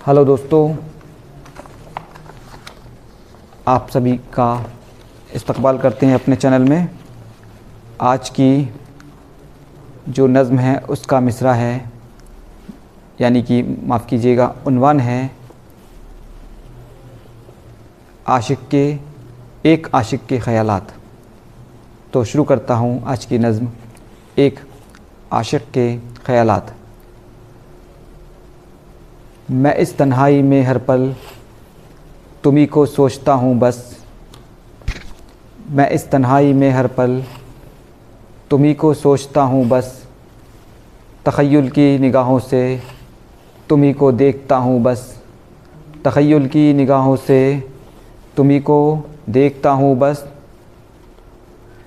Hello दोस्तों, आप सभी का इस्तकबाल करते हैं अपने चैनल में। आज की जो नज़म है, उसका मिसरा है, यानी कि माफ़ कीजिएगा, उन्वान है। आशिक के, एक आशिक के ख़यालात। तो शुरू करता हूँ आज की नज़म, एक आशिक के ख़यालात। मैं इस तन्हाई में हर पल तुम्ही को सोचता हूँ बस। मैं इस तन्हाई में हर पल तुम्ही को सोचता हूँ बस। तख़युल की निगाहों से तुम्ही को देखता हूँ बस। तख़युल की निगाहों से तुम्ही को देखता हूँ बस।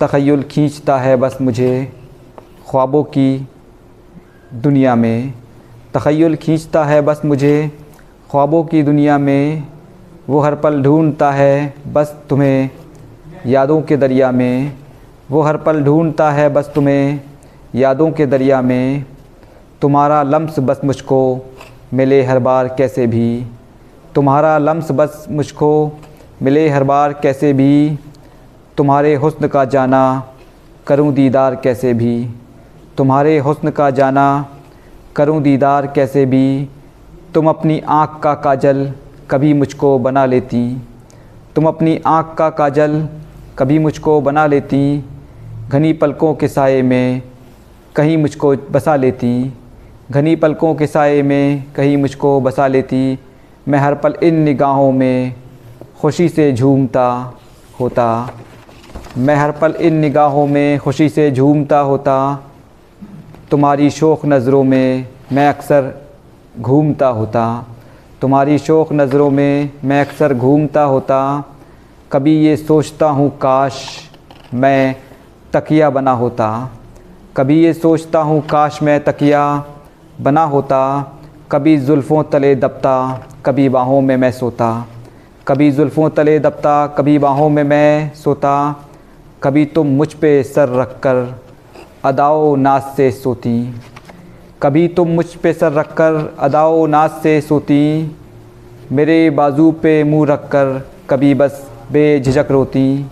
तख़युल खींचता है बस मुझे ख्वाबों की दुनिया में। तख़युल खींचता है, बस मुझे ख्वाबों की दुनिया में वो हर पल ढूंढता है, बस तुम्हें यादों के दरिया में वो हर पल ढूंढता है, बस तुम्हें यादों के दरिया में तुम्हारा लम्स बस मुझको मिले हर बार कैसे भी। तुम्हारा लम्स बस मुझको मिले हर बार कैसे भी। तुम्हारे हुस्न का जाना करूँ दीदार कैसे भी। तुम्हारे हुस्न का जाना करूँ दीदार कैसे भी, तुम अपनी आँख का काजल कभी मुझको बना लेती। तुम अपनी आँख का काजल कभी मुझको बना लेती। घनी पलकों के साए में कहीं मुझको बसा लेती। घनी पलकों के साए में कहीं मुझको बसा लेती। मैं हर पल इन निगाहों में खुशी से झूमता होता। मैं हर पल इन निगाहों में खुशी से झूमता होता। तुम्हारी शोख नज़रों में मैं अक्सर घूमता होता। तुम्हारी शोख नज़रों में मैं अक्सर घूमता होता। कभी ये सोचता हूँ, काश मैं तकिया बना होता। कभी ये सोचता हूँ, काश मैं तकिया बना होता। कभी जुल्फ़ों तले दबता, कभी बाहों में मैं सोता। कभी जुल्फ़ों तले दबता, कभी बाहों में मैं सोता। कभी तुम मुझ पे सर रख कर अदाओ नाज से सोती। कभी तुम मुझ पे सर रख कर अदाओ नाज से सोती। मेरे बाजू पे मुँह रख कर कभी बस बेझिझक रोती।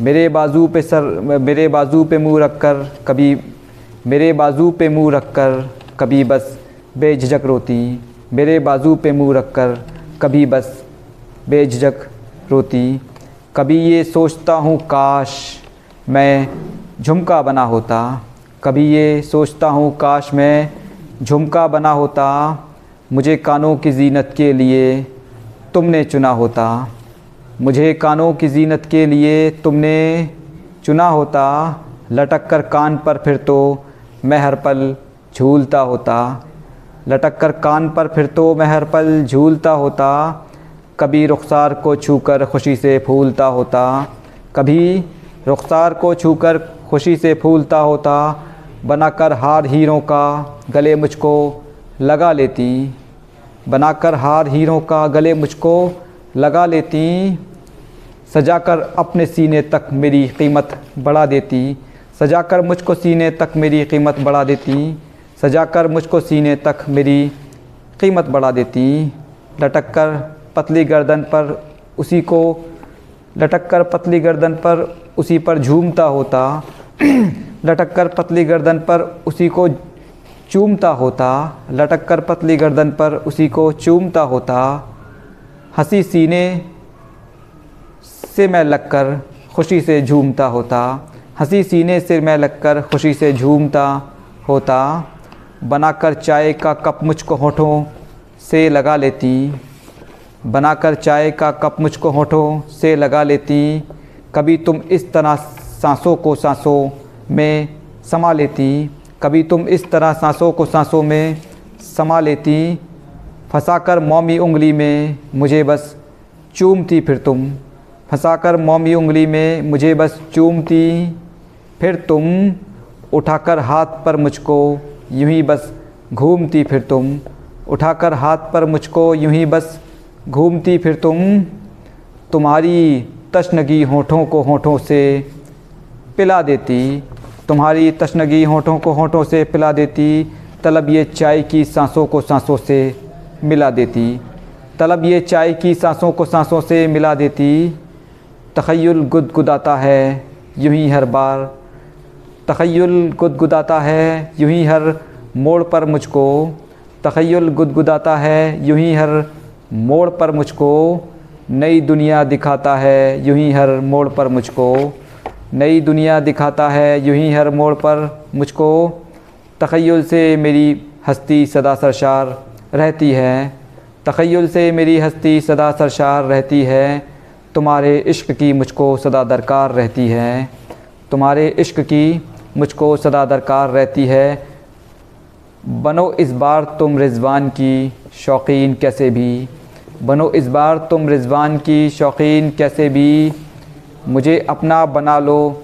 मेरे बाजू पे सर, मेरे बाजू पे मुँह रख कर कभी, मेरे बाजू पे मुँह रख कर कभी बस बेझिझक रोती। मेरे बाजू पे मुँह रख कर कभी बस बेझिझक रोती। कभी ये सोचता हूँ काश मैं झुमका बना होता। कभी ये सोचता हूँ, काश मैं झुमका बना होता। मुझे कानों की जीनत के लिए तुमने चुना होता। मुझे कानों की जीनत के लिए तुमने चुना होता। लटक कर कान पर फिर तो मैं हर पल झूलता होता। लटक कर कान पर फिर तो मैं हर पल झूलता होता। कभी रुखसार को छूकर खुशी से फूलता होता। कभी रुखसार को छूकर खुशी से फूलता होता, बनाकर हार हीरों का गले मुझको लगा लेती। बनाकर हार हीरों का गले मुझको लगा लेती, सजाकर अपने सीने तक मेरी कीमत बढ़ा देती। सजाकर मुझको सीने तक मेरी कीमत बढ़ा देती, सजाकर मुझको सीने तक मेरी कीमत बढ़ा देती। लटक कर पतली गर्दन पर उसी को लटक कर पतली गर्दन पर उसी पर झूमता होता। लटक कर पतली गर्दन पर उसी को चूमता होता लटक कर पतली गर्दन पर उसी को चूमता होता। हँसी सीने से मैं लगकर खुशी से झूमता होता। हँसी सीने से मैं लगकर खुशी से झूमता होता। बनाकर चाय का कप मुझको होठों से लगा लेती। बनाकर चाय का कप मुझको होठों से लगा लेती। कभी तुम इस तरह सांसों को सांसों में समा लेती। कभी तुम इस तरह सांसों को सांसों में समा लेती। फंसा कर मौमी उंगली में मुझे बस चूमती फिर तुम। फंसा कर मौमी उंगली में मुझे बस चूमती। फिर तुम उठाकर हाथ पर मुझको यूँ ही बस घूमती फिर तुम। उठाकर हाथ पर मुझको यूँ ही बस घूमती फिर तुम। तुम्हारी तशनगी होठों को होठों से पिला देती। तुम्हारी तशनगी होठों को होठों से पिला देती। तलब ये चाय की सांसों को सांसों से मिला देती। तलब ये चाय की सांसों को सांसों से मिला देती। तखय्युल गुदगुदाता है, यूँ ही हर बार। तखय्युल गुदगुदाता है, यूँ ही हर मोड़ पर मुझको। तखय्युल गुदगुदाता है, यूँ ही हर मोड़ पर मुझको। नई दुनिया दिखाता है, यूँ ही हर मोड़ पर मुझको। नई दुनिया दिखाता है, यूँ ही हर मोड़ पर मुझको तखय्युल से मेरी हस्ती सदा सरशार रहती है। तखय्युल से मेरी हस्ती सदा सरशार रहती है। तुम्हारे इश्क की मुझको सदा दरकार रहती है। तुम्हारे इश्क की मुझको सदा दरकार रहती है। बनो इस बार तुम रिजवान की शौकीन कैसे भी। बनो इस बार तुम रिजवान की शौकीन कैसे भी। मुझे अपना बना लो।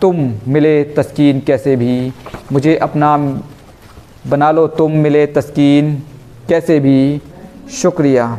तुम मिले तस्कीन कैसे भी? मुझे अपना बना लो, तुम मिले तस्कीन कैसे भी? शुक्रिया।